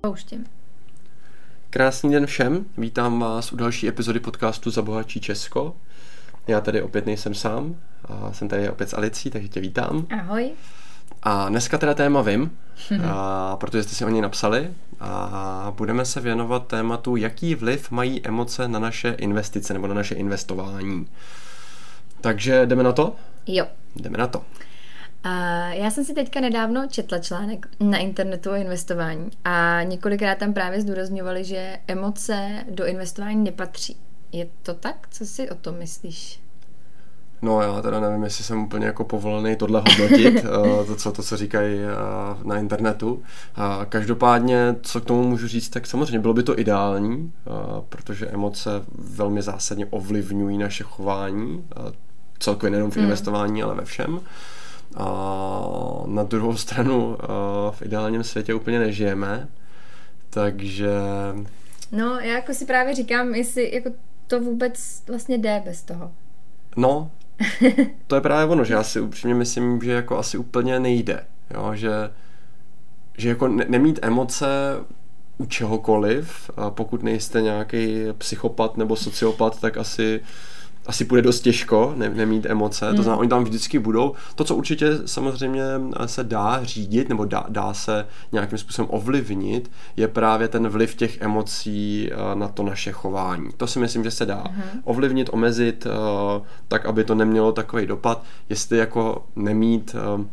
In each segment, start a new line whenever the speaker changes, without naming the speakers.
Pouštím.
Krásný den všem, vítám vás u další epizody podcastu Zabohačí Česko. Já tady opět nejsem sám, a jsem tady opět s Alicí, takže tě vítám.
Ahoj.
A dneska teda téma vím, a protože jste si o něj napsali a budeme se věnovat tématu, jaký vliv mají emoce na naše investice nebo na naše investování. Takže jdeme na to?
Jo.
Jdeme na to.
A já jsem si teďka nedávno četla článek na internetu o investování a několikrát tam právě zdůrazňovali, že emoce do investování nepatří. Je to tak? Co si o tom myslíš?
No já teda nevím, jestli jsem úplně jako povolený tohle hodnotit, eh, to, co, to, co říkají eh, na internetu. Každopádně, co k tomu můžu říct, tak samozřejmě bylo by to ideální, eh, protože emoce velmi zásadně ovlivňují naše chování, celkově nejenom v hmm. investování, ale ve všem. A na druhou stranu v ideálním světě úplně nežijeme, takže...
No, já jako si právě říkám, jestli jako to vůbec vlastně jde bez toho.
No, to je právě ono, že já si upřímně myslím, že jako asi úplně nejde, jo, že, že jako ne, nemít emoce u čehokoliv, a pokud nejste nějaký psychopat nebo sociopat, tak asi asi půjde dost těžko ne, nemít emoce, hmm. to znamená, oni tam vždycky budou. To, co určitě samozřejmě se dá řídit, nebo dá, dá se nějakým způsobem ovlivnit, je právě ten vliv těch emocí eh, na to naše chování. To si myslím, že se dá hmm. ovlivnit, omezit, eh, tak, aby to nemělo takový dopad, jestli jako nemít eh,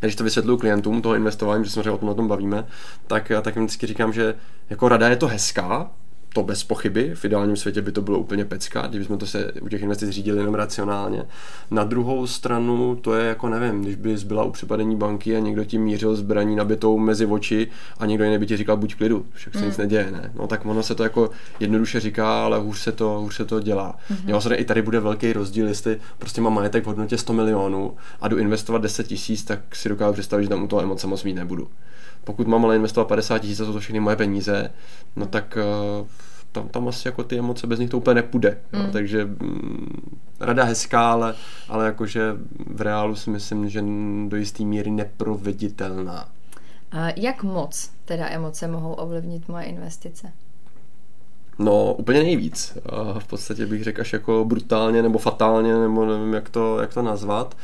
když to vysvětluji klientům toho investování, že jsme o tom na tom bavíme, tak, tak jim vždycky říkám, že jako rada je to hezká, to bez pochyby. V ideálním světě by to bylo úplně pecka, kdybychom to se u těch investic řídili jenom racionálně. Na druhou stranu to je jako nevím, když by byla u přepadení banky a někdo ti mířil zbraní nabitou mezi oči a někdo jiný by ti říkal buď klidu, však se mm. nic neděje, ne? No tak ono se to jako jednoduše říká, ale hůř se to, hůř se to dělá. Mm-hmm. Jo, i tady bude velký rozdíl, jestli prostě mám majetek v hodnotě 100 milionů a jdu investovat 10 tisíc, tak si dokážu představit, že tam u toho emoce moc mít nebudu pokud mám ale investovat 50 tisíc a jsou to všechny moje peníze, no tak uh, tam, tam asi jako ty emoce, bez nich to úplně nepůjde. Mm. Jo, takže mm, rada hezká, ale, ale jakože v reálu si myslím, že do jisté míry neproveditelná.
A jak moc teda emoce mohou ovlivnit moje investice?
No, úplně nejvíc. V podstatě bych řekl až jako brutálně nebo fatálně, nebo nevím, jak to, jak to nazvat.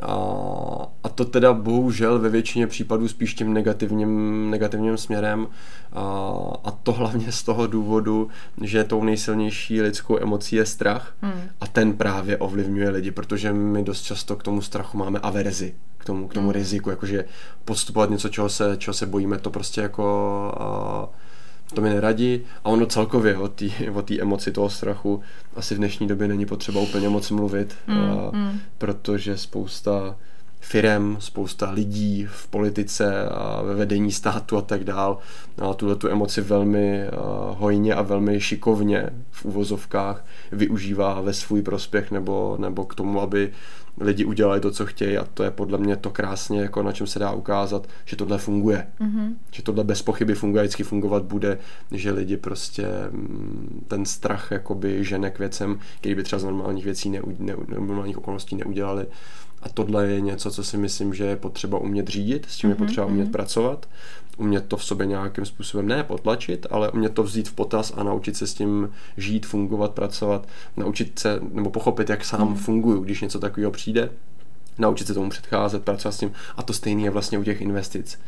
A, a to teda bohužel ve většině případů spíš tím negativním, negativním směrem. A, a to hlavně z toho důvodu, že tou nejsilnější lidskou emocí je strach hmm. a ten právě ovlivňuje lidi, protože my dost často k tomu strachu máme averzi, k tomu, k tomu hmm. riziku, jakože podstupovat něco, čeho se, čeho se bojíme, to prostě jako... A, to mi neradí a ono celkově o té o tý emoci toho strachu asi v dnešní době není potřeba úplně moc mluvit, mm, a, mm. protože spousta firem, spousta lidí v politice a ve vedení státu a tak dál a tuhle tu emoci velmi hojně a velmi šikovně v uvozovkách využívá ve svůj prospěch nebo, nebo k tomu, aby lidi udělali to, co chtějí a to je podle mě to krásně, jako na čem se dá ukázat, že tohle funguje. Mm-hmm. Že tohle bez pochyby funguje, vždycky fungovat bude, že lidi prostě mm, ten strach jakoby žene k věcem, který by třeba z normálních věcí, ne, ne, normálních okolností neudělali. A tohle je něco, co si myslím, že je potřeba umět řídit, s čím mm-hmm. je potřeba umět mm-hmm. pracovat umět to v sobě nějakým způsobem ne potlačit, ale umět to vzít v potaz a naučit se s tím žít, fungovat, pracovat, naučit se nebo pochopit, jak sám mm. funguju, když něco takového přijde, naučit se tomu předcházet, pracovat s tím a to stejné je vlastně u těch investic.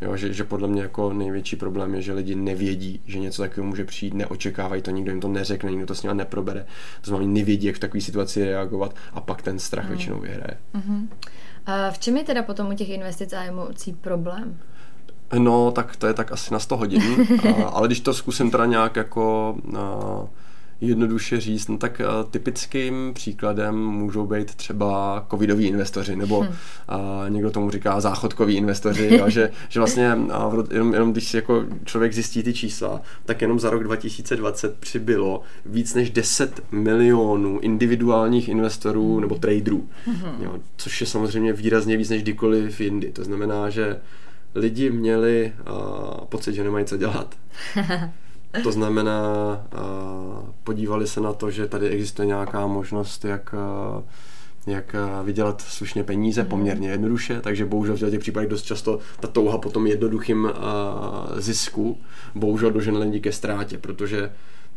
Jo, že, že podle mě jako největší problém je, že lidi nevědí, že něco takového může přijít, neočekávají to, nikdo jim to neřekne, nikdo to s nimi neprobere. To znamená, nevědí, jak v takové situaci reagovat a pak ten strach mm. většinou vyhraje. Mm-hmm.
A v čem je teda potom u těch investic a emocí problém?
No, tak to je tak asi na 100 hodin, a, ale když to zkusím teda nějak jako a, jednoduše říct, no tak a, typickým příkladem můžou být třeba covidoví investoři, nebo hmm. a, někdo tomu říká záchodkoví investoři, a, že, že vlastně a, jenom, jenom když si jako člověk zjistí ty čísla, tak jenom za rok 2020 přibylo víc než 10 milionů individuálních investorů hmm. nebo traderů, hmm. jo, což je samozřejmě výrazně víc než kdykoliv jindy. To znamená, že lidi měli uh, pocit, že nemají co dělat. To znamená, uh, podívali se na to, že tady existuje nějaká možnost, jak, uh, jak eh, vydělat slušně peníze mm. poměrně jednoduše, takže bohužel v těch případech dost často ta touha po tom jednoduchým uh, zisku bohužel dožene lidi ke ztrátě, protože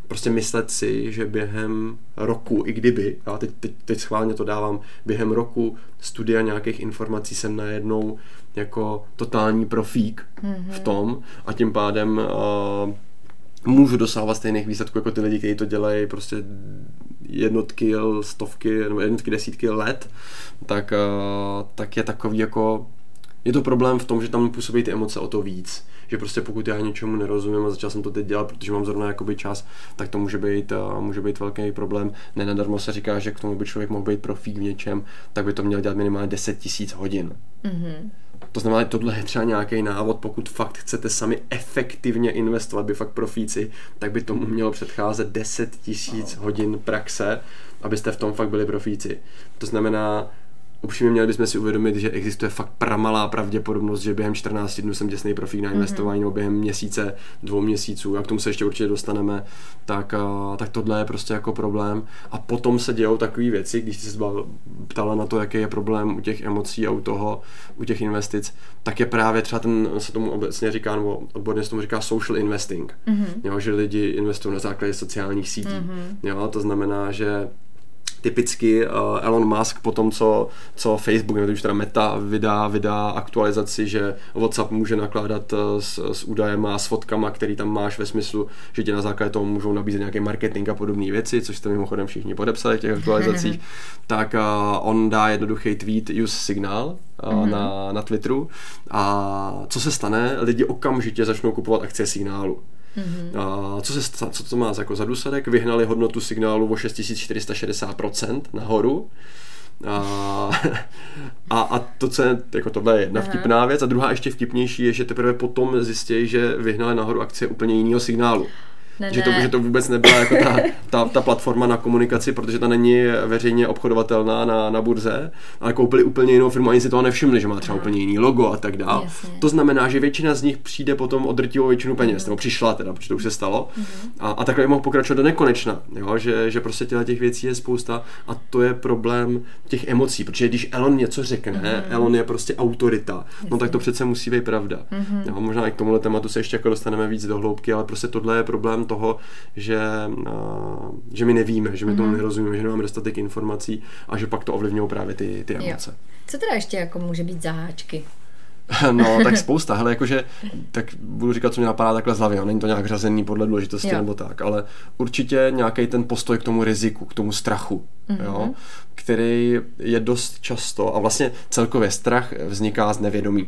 prostě myslet si, že během roku, i kdyby, a teď, teď, teď schválně to dávám, během roku studia nějakých informací jsem najednou jako totální profík mm-hmm. v tom a tím pádem uh, můžu dosahovat stejných výsledků jako ty lidi, kteří to dělají prostě jednotky, stovky, nebo jednotky, desítky let, tak, uh, tak je takový jako je to problém v tom, že tam působí ty emoce o to víc. Že prostě pokud já něčemu nerozumím a začal jsem to teď dělat, protože mám zrovna jakoby čas, tak to může být, uh, může být velký problém. Nenadarmo se říká, že k tomu by člověk mohl být profík v něčem, tak by to měl dělat minimálně 10 tisíc hodin. Mm-hmm. To znamená, že tohle je třeba nějaký návod, pokud fakt chcete sami efektivně investovat, by fakt profíci, tak by tomu mělo předcházet 10 tisíc hodin praxe, abyste v tom fakt byli profíci. To znamená, upřímně měli bychom si uvědomit, že existuje fakt pramalá pravděpodobnost, že během 14 dnů jsem děsný profík na mhm. investování, mm-hmm. nebo během měsíce, dvou měsíců, a k tomu se ještě určitě dostaneme, tak, tak tohle je prostě jako problém. A potom se dějou takové věci, když jsi se ptala na to, jaký je problém u těch emocí a u toho, u těch investic, tak je právě třeba ten, se tomu obecně říká, nebo odborně se tomu říká social investing. Mm-hmm. Jo, že lidi investují na základě sociálních sítí. Mm-hmm. Jo, to znamená, že typicky uh, Elon Musk po tom, co, co Facebook, nebo už teda Meta vydá, vydá aktualizaci, že WhatsApp může nakládat uh, s, s údajem a s fotkama, který tam máš ve smyslu, že ti na základě toho můžou nabízet nějaký marketing a podobné věci, což jste mimochodem všichni podepsali v těch aktualizacích, tak uh, on dá jednoduchý tweet use signál, mm-hmm. na, na Twitteru a co se stane, lidi okamžitě začnou kupovat akcie signálu. Mm-hmm. A co, se, co to má jako za důsledek? Vyhnali hodnotu signálu o 6460% nahoru. A, a, a to, co je, jako tohle je jedna Aha. vtipná věc, a druhá ještě vtipnější je, že teprve potom zjistí, že vyhnali nahoru akcie úplně jiného signálu ne, že, to, ne. že to vůbec nebyla jako ta, ta, ta platforma na komunikaci, protože ta není veřejně obchodovatelná na, na burze, ale koupili úplně jinou firmu, ani si toho nevšimli, že má třeba úplně jiný logo a tak dále. To znamená, že většina z nich přijde potom o drtivou většinu peněz, mm. nebo přišla teda, protože to už se stalo. Mm. A, a takhle mohl pokračovat do nekonečna, jo? Že, že prostě těla těch věcí je spousta a to je problém těch emocí, protože když Elon něco řekne, mm. Elon je prostě autorita, Jasně. no tak to přece musí být pravda. Mm. Jo? Možná i k tomuhle tématu se ještě jako dostaneme víc do hloubky, ale prostě tohle je problém toho, že, že my nevíme, že my tomu mhm. nerozumíme, že nemáme dostatek informací a že pak to ovlivňují právě ty, ty emoce. Jo.
Co teda ještě jako může být zaháčky?
No, tak spousta. Hele, jakože, tak budu říkat, co mě napadá takhle z hlavy. Jo. Není to nějak řazený podle důležitosti jo. nebo tak, ale určitě nějaký ten postoj k tomu riziku, k tomu strachu, mm-hmm. jo, který je dost často, a vlastně celkově strach vzniká z nevědomí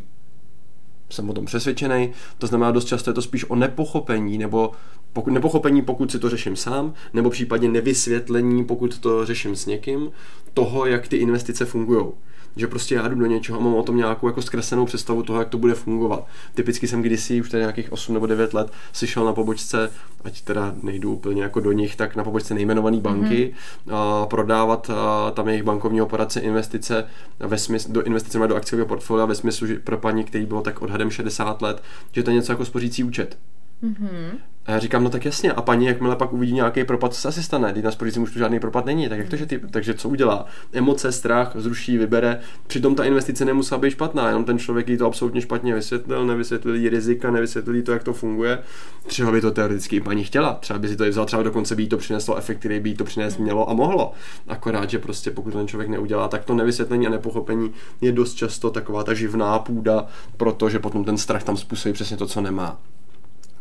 jsem o tom přesvědčený. To znamená, dost často je to spíš o nepochopení, nebo pokud, nepochopení, pokud si to řeším sám, nebo případně nevysvětlení, pokud to řeším s někým, toho, jak ty investice fungují že prostě já jdu do něčeho a mám o tom nějakou jako zkreslenou představu toho, jak to bude fungovat. Typicky jsem kdysi, už tady nějakých 8 nebo 9 let, slyšel na pobočce, ať teda nejdu úplně jako do nich, tak na pobočce nejmenované banky mm-hmm. a prodávat a tam jejich bankovní operace, investice ve smysl, do investice do akciového portfolia ve smyslu, že pro paní, který bylo tak odhadem 60 let, že to je něco jako spořící účet. Mm-hmm. A já říkám, no tak jasně, a paní, jakmile pak uvidí nějaký propad, co se asi stane? Když na už tu žádný propad není, tak jak to, že ty, takže co udělá? Emoce, strach, zruší, vybere. Přitom ta investice nemusela být špatná, jenom ten člověk jí to absolutně špatně vysvětlil, nevysvětlil jí rizika, nevysvětlil jí to, jak to funguje. Třeba by to teoreticky i paní chtěla, třeba by si to i vzal, třeba dokonce by jí to přineslo efekt, který by jí to přinést mělo a mohlo. Akorát, že prostě pokud ten člověk neudělá, tak to nevysvětlení a nepochopení je dost často taková ta živná půda, protože potom ten strach tam způsobí přesně to, co nemá.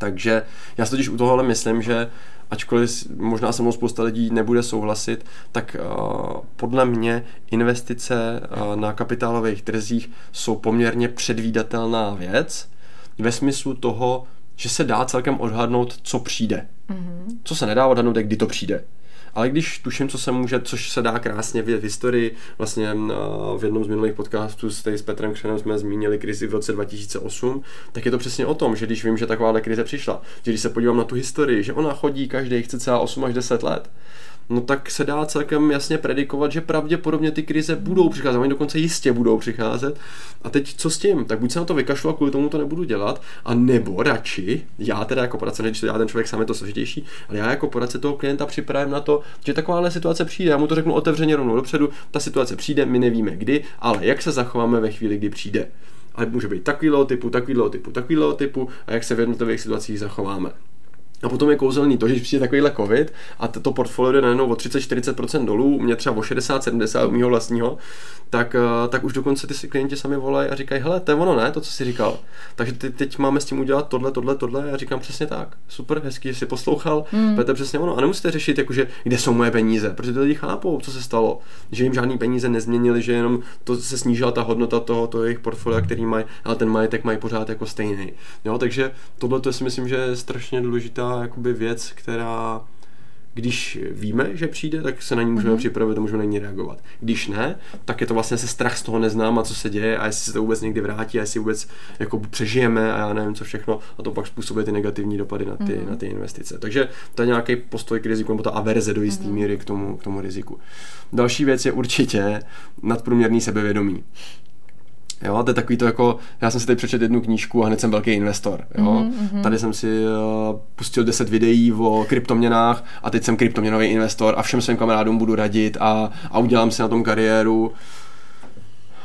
Takže já si totiž u tohohle myslím, že ačkoliv možná se mnou spousta lidí nebude souhlasit, tak uh, podle mě investice uh, na kapitálových trzích jsou poměrně předvídatelná věc ve smyslu toho, že se dá celkem odhadnout, co přijde. Mm-hmm. Co se nedá odhadnout, je kdy to přijde ale když tuším, co se může, což se dá krásně v historii, vlastně v jednom z minulých podcastů s, s Petrem Křenem jsme zmínili krizi v roce 2008, tak je to přesně o tom, že když vím, že takováhle krize přišla, že když se podívám na tu historii, že ona chodí každý chce celá 8 až 10 let, no tak se dá celkem jasně predikovat, že pravděpodobně ty krize budou přicházet, oni dokonce jistě budou přicházet. A teď co s tím? Tak buď se na to vykašlu a kvůli tomu to nebudu dělat, a nebo radši, já teda jako poradce, to dělá ten člověk sám je to složitější, ale já jako poradce toho klienta připravím na to, že takováhle situace přijde. Já mu to řeknu otevřeně rovnou dopředu, ta situace přijde, my nevíme kdy, ale jak se zachováme ve chvíli, kdy přijde. Ale může být takovýhle typu, takovýhle typu, takovýhle typu a jak se v jednotlivých situacích zachováme. A potom je kouzelný to, že přijde takovýhle covid a to portfolio jde najednou o 30-40% dolů, mě třeba o 60-70 u mého vlastního, tak, eh, tak už dokonce ty si klienti sami volají a říkají, hele, to je ono, ne, to, co jsi říkal. Takže ty, teď máme s tím udělat tohle, tohle, tohle. A já říkám přesně tak. Super, hezký, že jsi poslouchal, mm. to je přesně ono. A nemusíte řešit, jakože, kde jsou moje peníze, protože ty lidi chápou, co se stalo. Že jim žádný peníze nezměnili, že jenom to se snížila ta hodnota toho, toho jejich portfolia, který mají, ale ten majetek mají pořád jako stejný. Jo, takže tohle to si myslím, že je strašně důležitá jakoby věc, která když víme, že přijde, tak se na ní můžeme mm-hmm. připravit a můžeme na ní reagovat. Když ne, tak je to vlastně se strach z toho neznám a co se děje a jestli se to vůbec někdy vrátí a jestli vůbec jako přežijeme a já nevím co všechno a to pak způsobuje ty negativní dopady na ty, mm-hmm. na ty investice. Takže to je nějaký postoj k riziku nebo ta averze do jisté mm-hmm. míry k tomu, k tomu riziku. Další věc je určitě nadprůměrný sebevědomí. Jo, to je takový to jako, já jsem si tady přečetl jednu knížku a hned jsem velký investor. Jo. Mm-hmm. Tady jsem si uh, pustil 10 videí o kryptoměnách a teď jsem kryptoměnový investor a všem svým kamarádům budu radit a, a udělám si na tom kariéru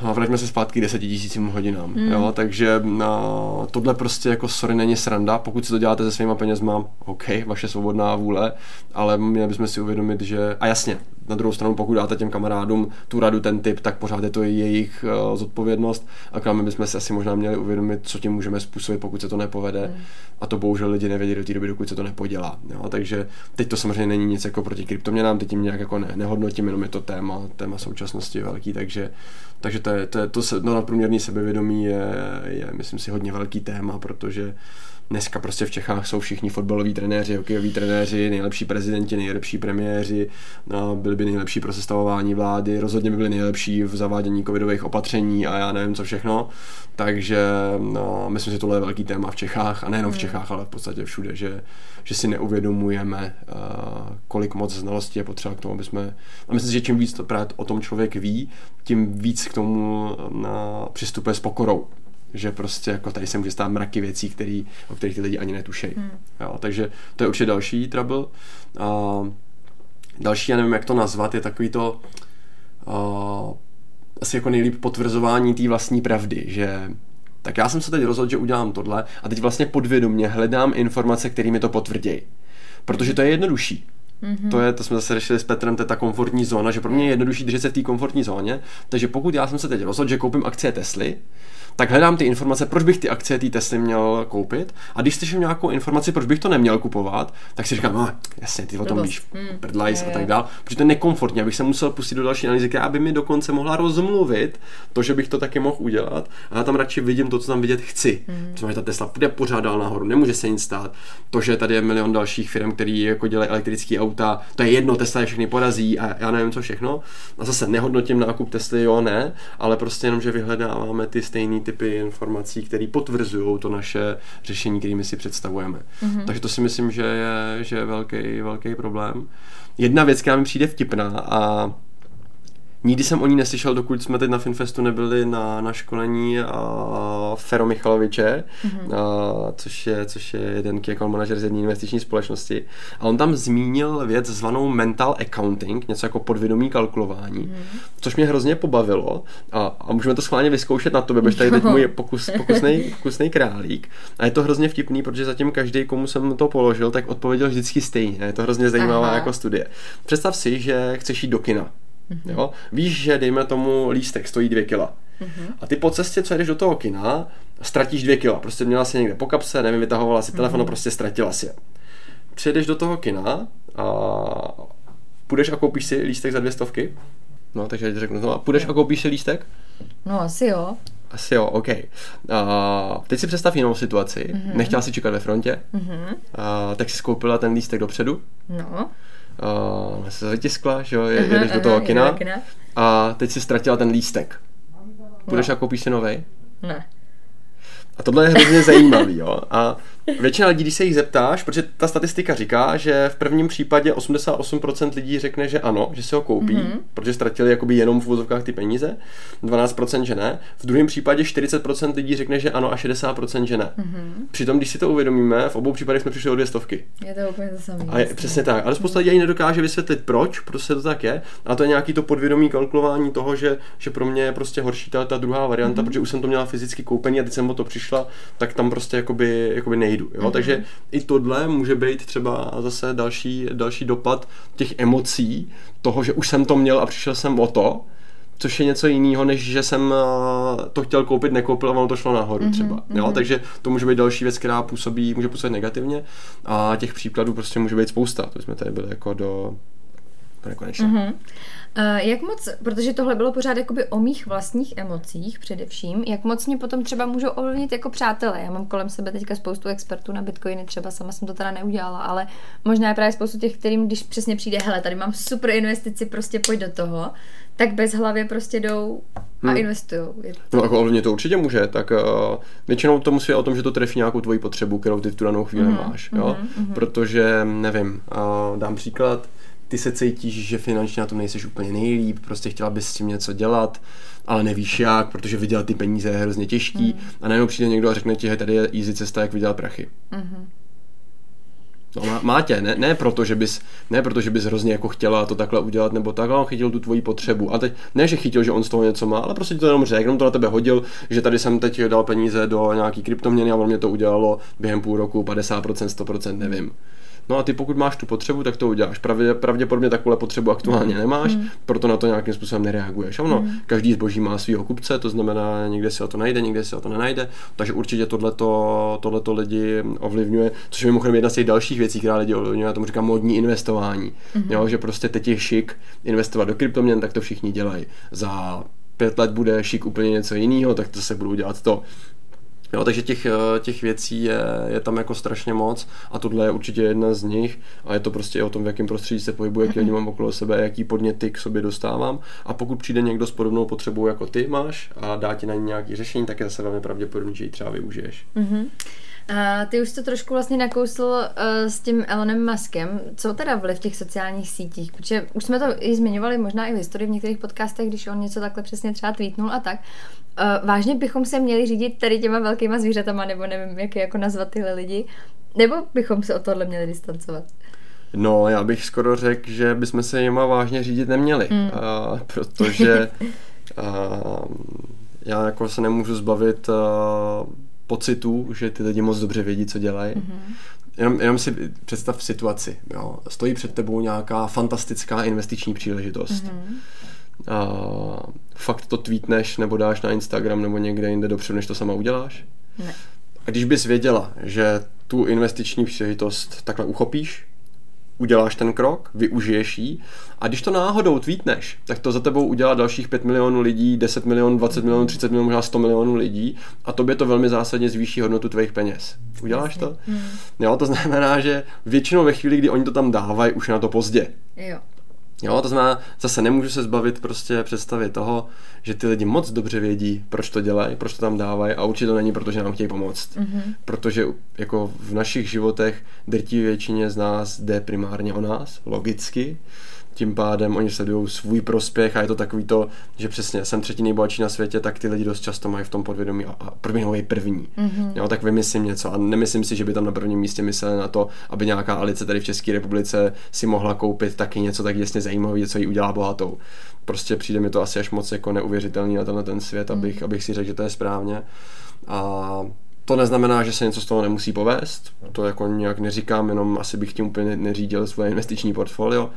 a vraťme se zpátky 10 tisícím hodinám. Mm. Jo, takže no, tohle prostě jako sorry není sranda, pokud si to děláte se svýma penězma, OK, vaše svobodná vůle, ale měli bychom si uvědomit, že, a jasně, na druhou stranu, pokud dáte těm kamarádům tu radu, ten tip, tak pořád je to jejich uh, zodpovědnost a my bychom si asi možná měli uvědomit, co tím můžeme způsobit, pokud se to nepovede. Mm. A to bohužel lidi nevědí do té doby, dokud se to nepodělá. Jo? Takže teď to samozřejmě není nic jako proti kryptoměnám, teď tím nějak jako ne, nehodnotím, jenom je to téma, téma současnosti velký, takže, takže to, je, to, je, to se, no, nadprůměrný sebevědomí je, je, myslím si, hodně velký téma, protože dneska prostě v Čechách jsou všichni fotbaloví trenéři, hokejoví trenéři, nejlepší prezidenti, nejlepší premiéři, no, byli by nejlepší pro sestavování vlády, rozhodně by byli nejlepší v zavádění covidových opatření a já nevím co všechno. Takže no, myslím, že tohle je velký téma v Čechách a nejenom v hmm. Čechách, ale v podstatě všude, že, že si neuvědomujeme, uh, kolik moc znalostí je potřeba k tomu, aby jsme... A myslím, že čím víc to právě o tom člověk ví, tím víc k tomu uh, přistupuje s pokorou že prostě jako tady se může stát mraky věcí, který, o kterých ty lidi ani netušejí. Hmm. Jo, takže to je určitě další trouble. A další, já nevím, jak to nazvat, je takový to uh, asi jako nejlíp potvrzování té vlastní pravdy, že tak já jsem se teď rozhodl, že udělám tohle a teď vlastně podvědomě hledám informace, které mi to potvrdí. Protože to je jednodušší. Mm-hmm. To je, to jsme zase řešili s Petrem, to je ta komfortní zóna, že pro mě je jednodušší držet se v té komfortní zóně. Takže pokud já jsem se teď rozhodl, že koupím akcie Tesly, tak hledám ty informace, proč bych ty akcie té Tesly měl koupit. A když slyším nějakou informaci, proč bych to neměl kupovat, tak si říkám, no jasně, ty o tom víš, hmm. prdlajs a tak dál, protože to je nekomfortně, abych se musel pustit do další analýzy, která by mi dokonce mohla rozmluvit to, že bych to taky mohl udělat. A já tam radši vidím to, co tam vidět chci. Hmm. To ta Tesla půjde pořád dál nahoru, nemůže se nic stát. To, že tady je milion dalších firm, který jako dělají elektrické auta, to je jedno, Tesla je všechny porazí a já nevím co všechno. A zase nehodnotím nákup Tesly, jo, ne, ale prostě jenom, že vyhledáváme ty stejné typy informací, které potvrzují to naše řešení, kterými si představujeme. Mm-hmm. Takže to si myslím, že je, že je velký, velký problém. Jedna věc, která mi přijde vtipná a Nikdy jsem o ní neslyšel, dokud jsme teď na Finfestu nebyli na, na školení a Fero Michaloviče, mm-hmm. a, což, je, což je jeden key account manažer z jedné investiční společnosti. A on tam zmínil věc zvanou mental accounting, něco jako podvědomí kalkulování, mm-hmm. což mě hrozně pobavilo a, a můžeme to schválně vyzkoušet na to, protože tady teď můj pokus, pokusnej, pokusnej králík. A je to hrozně vtipný, protože zatím každý, komu jsem to položil, tak odpověděl vždycky stejně. Je to hrozně zajímavá Aha. jako studie. Představ si, že chceš jít do kina Mm-hmm. Jo? Víš, že dejme tomu lístek stojí dvě kila. Mm-hmm. A ty po cestě, co jdeš do toho kina, ztratíš dvě kila. Prostě měla si někde po kapse, nevím, vytahovala si telefon, mm-hmm. prostě ztratila si je. Přijedeš do toho kina a půjdeš a koupíš si lístek za dvě stovky. No, takže teď řeknu znovu. Půjdeš a koupíš si lístek?
No, asi jo.
Asi jo, OK. Uh, teď si představ jinou situaci. Mm-hmm. Nechtěla si čekat ve frontě, mm-hmm. uh, tak si skoupila ten lístek dopředu. No uh, se vytiskla, že jo, jedeš do toho kina, kina a teď si ztratila ten lístek. Půjdeš no. a koupíš si novej?
Ne.
A tohle je hrozně zajímavý, jo. A většina lidí, když se jich zeptáš, protože ta statistika říká, že v prvním případě 88% lidí řekne, že ano, že se ho koupí, mm-hmm. protože ztratili jakoby jenom v úzovkách ty peníze, 12% že ne. V druhém případě 40% lidí řekne, že ano a 60% že ne. Mm-hmm. Přitom, když si to uvědomíme, v obou případech jsme přišli o dvě stovky.
Je to úplně to samé.
A je, přesně tak. Ale spousta lidí nedokáže vysvětlit, proč, prostě to tak je. A to je nějaký to podvědomí kalkulování toho, že, že pro mě je prostě horší ta, ta druhá varianta, mm-hmm. protože už jsem to měla fyzicky koupený a teď jsem o to přišla, tak tam prostě jakoby, jakoby nejdu. Jo? Mm-hmm. Takže i tohle může být třeba zase další, další dopad těch emocí, toho, že už jsem to měl a přišel jsem o to, což je něco jiného, než že jsem eh, to chtěl koupit, nekoupil a ono to šlo nahoru mm-hmm, třeba. Jo? Mm-hmm. Takže to může být další věc, která působí, může působit negativně a těch příkladů prostě může být spousta. To jsme tady byli jako do, nekonečna. Mm-hmm.
Uh, jak moc, protože tohle bylo pořád jakoby o mých vlastních emocích především, jak moc mě potom třeba můžou ovlivnit jako přátelé. Já mám kolem sebe teďka spoustu expertů na bitcoiny, třeba sama jsem to teda neudělala, ale možná je právě spoustu těch, kterým, když přesně přijde, hele, tady mám super investici, prostě pojď do toho, tak bez hlavě prostě jdou a hmm. investují.
To... No jako ovlivnit to určitě může, tak uh, většinou to musí o tom, že to trefí nějakou tvoji potřebu, kterou ty v tu danou chvíli mm-hmm. máš, jo? Mm-hmm. Protože, nevím, uh, dám příklad, ty se cítíš, že finančně na tom nejseš úplně nejlíp, prostě chtěla bys s tím něco dělat, ale nevíš jak, protože vydělat ty peníze je hrozně těžký mm. a najednou přijde někdo a řekne ti, že tady je easy cesta, jak vydělat prachy. Mm-hmm. No, má, má tě, ne, ne, proto, že bys, ne proto, že bys hrozně jako chtěla to takhle udělat, nebo tak, on chytil tu tvoji potřebu. A teď ne, že chytil, že on z toho něco má, ale prostě ti to jenom řekl, jenom to na tebe hodil, že tady jsem teď dal peníze do nějaký kryptoměny a on mě to udělalo během půl roku 50%, 100%, nevím. No a ty pokud máš tu potřebu, tak to uděláš. Pravdě, pravděpodobně takovou potřebu aktuálně mm. nemáš, mm. proto na to nějakým způsobem nereaguješ. Ono, mm. každý zboží má svého kupce, to znamená, někde si o to najde, někde si o to nenajde, takže určitě tohleto, tohleto lidi ovlivňuje, což je mimochodem jedna z těch dalších věcí, která lidi ovlivňuje, já tomu říkám modní investování. Mm. Jo, že prostě teď je šik investovat do kryptoměn, tak to všichni dělají. Za pět let bude šik úplně něco jiného, tak to se budou dělat to. Jo, takže těch, eh, těch věcí je, je tam jako strašně moc a tohle je určitě jedna z nich a je to prostě o tom, v jakém prostředí se pohybuje, jaký mm-hmm. mám okolo sebe, jaký podněty k sobě dostávám a pokud přijde někdo s podobnou potřebou jako ty máš a dá ti na ní nějaký řešení, tak je zase velmi pravděpodobně, že ji třeba využiješ. Mm-hmm.
A ty už to trošku vlastně nakousl uh, s tím Elonem Muskem. Co teda vliv těch sociálních sítích? Protože už jsme to i zmiňovali možná i v historii v některých podcastech, když on něco takhle přesně třeba tweetnul a tak. Uh, vážně bychom se měli řídit tady těma velkýma zvířatama, nebo nevím, jak je jako nazvat tyhle lidi, nebo bychom se o tohle měli distancovat?
No, já bych skoro řekl, že bychom se jima vážně řídit neměli, mm. uh, protože uh, já jako se nemůžu zbavit uh, pocitu, že ty lidi moc dobře vědí, co dělají. Mm-hmm. Jenom, jenom si představ situaci. Jo. Stojí před tebou nějaká fantastická investiční příležitost. Mm-hmm. A fakt to tweetneš nebo dáš na Instagram nebo někde jinde dopředu, než to sama uděláš?
Ne.
A když bys věděla, že tu investiční příležitost takhle uchopíš, uděláš ten krok, využiješ ji a když to náhodou tweetneš, tak to za tebou udělá dalších 5 milionů lidí, 10 milionů, 20 milionů, 30 milionů, možná 100 milionů lidí a tobě to velmi zásadně zvýší hodnotu tvých peněz. Uděláš to? Hmm. Jo, to znamená, že většinou ve chvíli, kdy oni to tam dávají, už je na to pozdě.
Jo.
Jo, to znamená, zase nemůžu se zbavit prostě představy toho, že ty lidi moc dobře vědí, proč to dělají, proč to tam dávají a určitě to není, protože nám chtějí pomoct. Mm-hmm. Protože jako v našich životech drtí většině z nás jde primárně o nás, logicky, tím pádem oni sledují svůj prospěch a je to takový to, že přesně jsem třetí nejbohatší na světě, tak ty lidi dost často mají v tom podvědomí a, a první první. Mm-hmm. Jo, tak vymyslím něco a nemyslím si, že by tam na prvním místě mysleli na to, aby nějaká Alice tady v České republice si mohla koupit taky něco tak jasně zajímavé, co jí udělá bohatou. Prostě přijde mi to asi až moc jako neuvěřitelný na tenhle ten svět, mm. abych, abych si řekl, že to je správně. A to neznamená, že se něco z toho nemusí povést, to jako nějak neříkám, jenom asi bych tím úplně neřídil svoje investiční portfolio.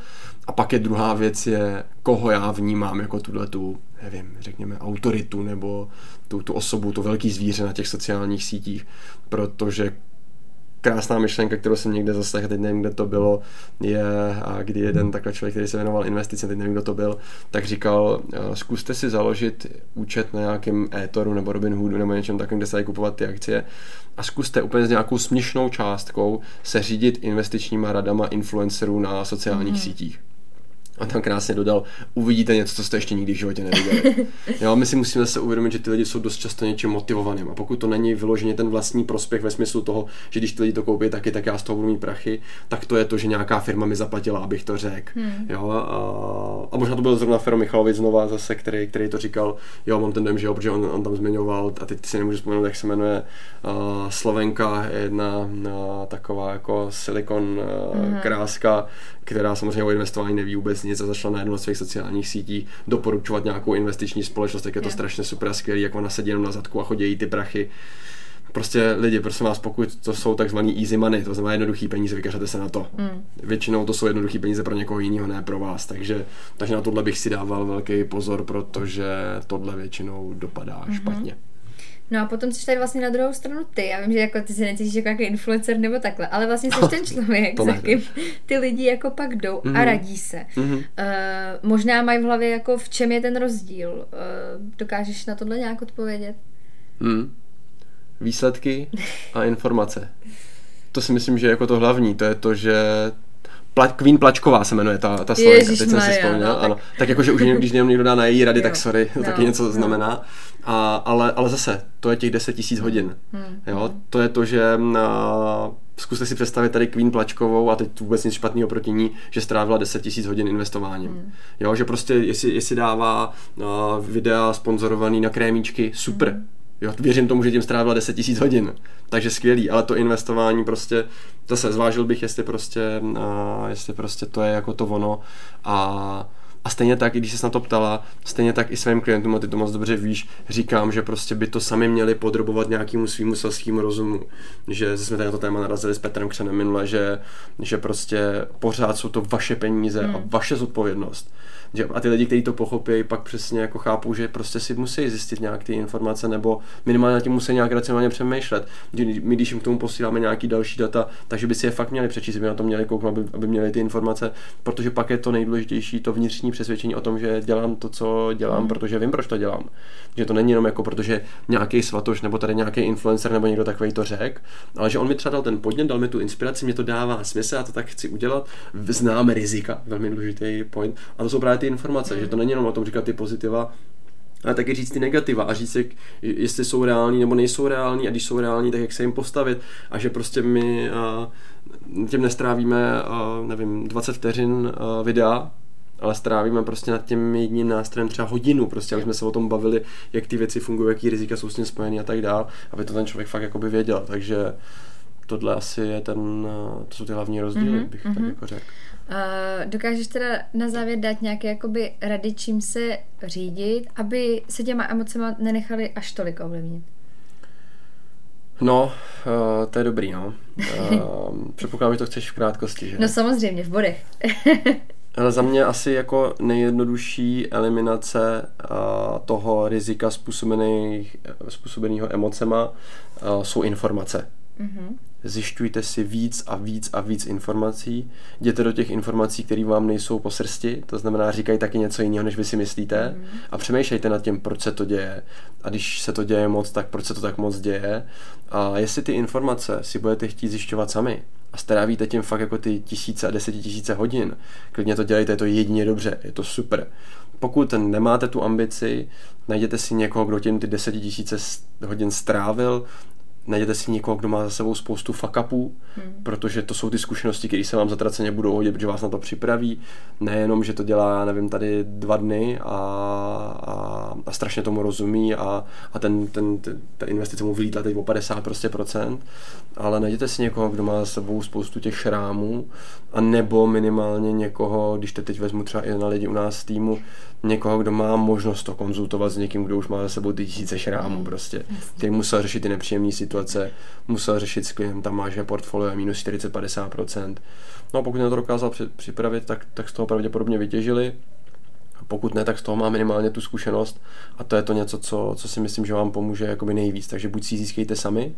A pak je druhá věc je, koho já vnímám jako tuhle tu, nevím, řekněme autoritu nebo tu, tu osobu, to velký zvíře na těch sociálních sítích, protože krásná myšlenka, kterou jsem někde zaslechl, teď nevím, kde to bylo, je, a kdy jeden takhle člověk, který se věnoval investicím, teď nevím, kdo to byl, tak říkal, zkuste si založit účet na nějakém e-toru nebo Robinhoodu nebo něčem takovém, kde se dají kupovat ty akcie a zkuste úplně s nějakou směšnou částkou se řídit investičníma radama influencerů na sociálních mm. sítích. A tam krásně dodal, uvidíte něco, co jste ještě nikdy v životě neviděli. jo, my si musíme se uvědomit, že ty lidi jsou dost často něčím motivovaným. A pokud to není vyloženě ten vlastní prospěch ve smyslu toho, že když ty lidi to koupí taky, tak já z toho budu mít prachy, tak to je to, že nějaká firma mi zaplatila, abych to řekl. Hmm. Jo, a, a, možná to byl zrovna Fero Michalovic znova zase, který, který to říkal, jo, mám ten dojem, že jo, protože on, on tam zmiňoval, a teď si nemůžu vzpomenout, jak se jmenuje, uh, Slovenka, jedna uh, taková jako silikon uh, hmm. kráska, která samozřejmě o investování neví vůbec nic a začala na jednu z svých sociálních sítí doporučovat nějakou investiční společnost, tak je to yeah. strašně super a skvělý, jak ona sedí jenom na zadku a chodí ty prachy. Prostě lidi, prosím vás, pokud to jsou takzvaný easy money, to znamená jednoduchý peníze, vykažete se na to. Mm. Většinou to jsou jednoduchý peníze pro někoho jiného, ne pro vás. Takže, takže na tohle bych si dával velký pozor, protože tohle většinou dopadá mm-hmm. špatně.
No a potom jsi tady vlastně na druhou stranu ty. Já vím, že jako ty si necítíš jako nějaký influencer nebo takhle, ale vlastně jsi ten člověk, za kým ty lidi jako pak jdou mm-hmm. a mhm. radí se. Mm-hmm. Uh, možná mají v hlavě jako v čem je ten rozdíl. Uh, dokážeš na tohle nějak odpovědět?
Mm. Výsledky a informace. To si myslím, že jako to hlavní, to je to, že Pla, Queen Plačková se jmenuje ta, ta Slovenka, teď jsem si vzpomněl. No, tak... Ano. tak jakože už když někdo dá na její rady, jo. tak sorry, to no, taky něco no. znamená. A, ale, ale zase, to je těch 10 tisíc hodin. Hmm. Jo, to je to, že a, zkuste si představit tady Queen Plačkovou a teď vůbec nic špatného proti ní, že strávila 10 tisíc hodin investováním. Hmm. Jo, že prostě jestli, jestli dává videa sponzorovaný na krémíčky, super. Hmm Jo, věřím tomu, že tím strávila 10 tisíc hodin. Takže skvělý, ale to investování prostě, zase zvážil bych, jestli prostě, a, jestli prostě to je jako to ono a a stejně tak, i když jsi na to ptala, stejně tak i svým klientům, a ty to moc dobře víš, říkám, že prostě by to sami měli podrobovat nějakému svýmu selskému rozumu. Že jsme tady na to téma narazili s Petrem Křenem minule, že, že prostě pořád jsou to vaše peníze hmm. a vaše zodpovědnost. Že, a ty lidi, kteří to pochopí, pak přesně jako chápou, že prostě si musí zjistit nějak ty informace nebo minimálně na tím musí nějak racionálně přemýšlet. My, když jim k tomu posíláme nějaký další data, takže by si je fakt měli přečíst, by na to měli kouknout, aby, aby měli ty informace, protože pak je to nejdůležitější, to vnitřní přesvědčení o tom, že dělám to, co dělám, mm. protože vím, proč to dělám. Že to není jenom jako protože nějaký svatoš nebo tady nějaký influencer nebo někdo takový to řek, ale že on mi třeba dal ten podnět, dal mi tu inspiraci, mě to dává smysl, já to tak chci udělat, znám rizika, velmi důležitý point. A to jsou právě ty informace, že to není jenom o tom říkat ty pozitiva, ale taky říct ty negativa a říct, jestli jsou reální nebo nejsou reální a když jsou reální, tak jak se jim postavit a že prostě my a, tím nestrávíme, a, nevím, 20 vteřin a, videa, ale strávíme prostě nad tím jedním nástrojem třeba hodinu, prostě, aby jsme se o tom bavili, jak ty věci fungují, jaký rizika jsou s tím spojený a tak dál, aby to ten člověk fakt jakoby věděl, takže tohle asi je ten, to jsou ty hlavní rozdíly, mm-hmm, bych mm-hmm. tak mhm. jako řekl.
Uh, dokážeš teda na závěr dát nějaké jakoby rady, čím se řídit, aby se těma emocema nenechali až tolik ovlivnit?
No, uh, to je dobrý, no. Uh, předpokládám, že to chceš v krátkosti, že?
No samozřejmě, v bodech.
Ale za mě asi jako nejjednodušší eliminace uh, toho rizika způsobeného emocema uh, jsou informace. Mm-hmm zjišťujte si víc a víc a víc informací, jděte do těch informací, které vám nejsou po srsti, to znamená říkají taky něco jiného, než vy si myslíte mm. a přemýšlejte nad tím, proč se to děje a když se to děje moc, tak proč se to tak moc děje a jestli ty informace si budete chtít zjišťovat sami a strávíte tím fakt jako ty tisíce a desetitisíce hodin, klidně to dělejte, je to jedině dobře, je to super. Pokud nemáte tu ambici, najděte si někoho, kdo tím ty desetitisíce hodin strávil, najděte si někoho, kdo má za sebou spoustu fuck upů, hmm. protože to jsou ty zkušenosti, které se vám zatraceně budou hodit, protože vás na to připraví. Nejenom, že to dělá, nevím, tady dva dny a, a, a strašně tomu rozumí a, a ten, ten, ten, ta investice mu vylítla teď o 50 prostě procent, ale najděte si někoho, kdo má za sebou spoustu těch šrámů a nebo minimálně někoho, když te teď vezmu třeba i na lidi u nás z týmu, někoho, kdo má možnost to konzultovat s někým, kdo už má za sebou ty tisíce šrámů mm. prostě, který musel řešit ty nepříjemné situace, musel řešit s klientama, že portfolio je minus 40-50%. No a pokud na to dokázal připravit, tak, tak z toho pravděpodobně vytěžili. Pokud ne, tak z toho má minimálně tu zkušenost a to je to něco, co, co si myslím, že vám pomůže jakoby nejvíc. Takže buď si získejte sami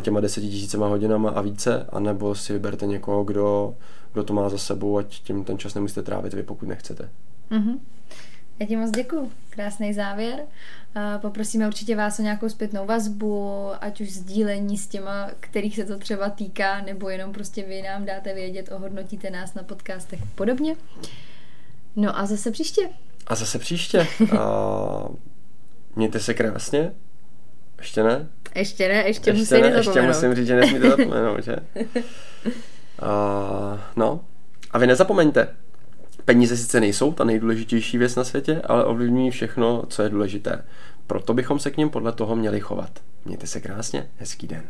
těma deseti tisícema hodinama a více, anebo si vyberte někoho, kdo, kdo to má za sebou, ať tím ten čas nemusíte trávit vy, pokud nechcete. Mm-hmm.
Já ti moc děkuji. Krásný závěr. Poprosíme určitě vás o nějakou zpětnou vazbu, ať už sdílení s těma, kterých se to třeba týká, nebo jenom prostě vy nám dáte vědět, ohodnotíte nás na podcastech a podobně. No a zase příště.
A zase příště. A mějte se krásně. Ještě ne?
Ještě ne, ještě, ještě
musím
ne,
ještě musím říct, že nesmíte zapomenout, že? A, no. A vy nezapomeňte, peníze sice nejsou ta nejdůležitější věc na světě, ale ovlivňují všechno, co je důležité. Proto bychom se k ním podle toho měli chovat. Mějte se krásně, hezký den.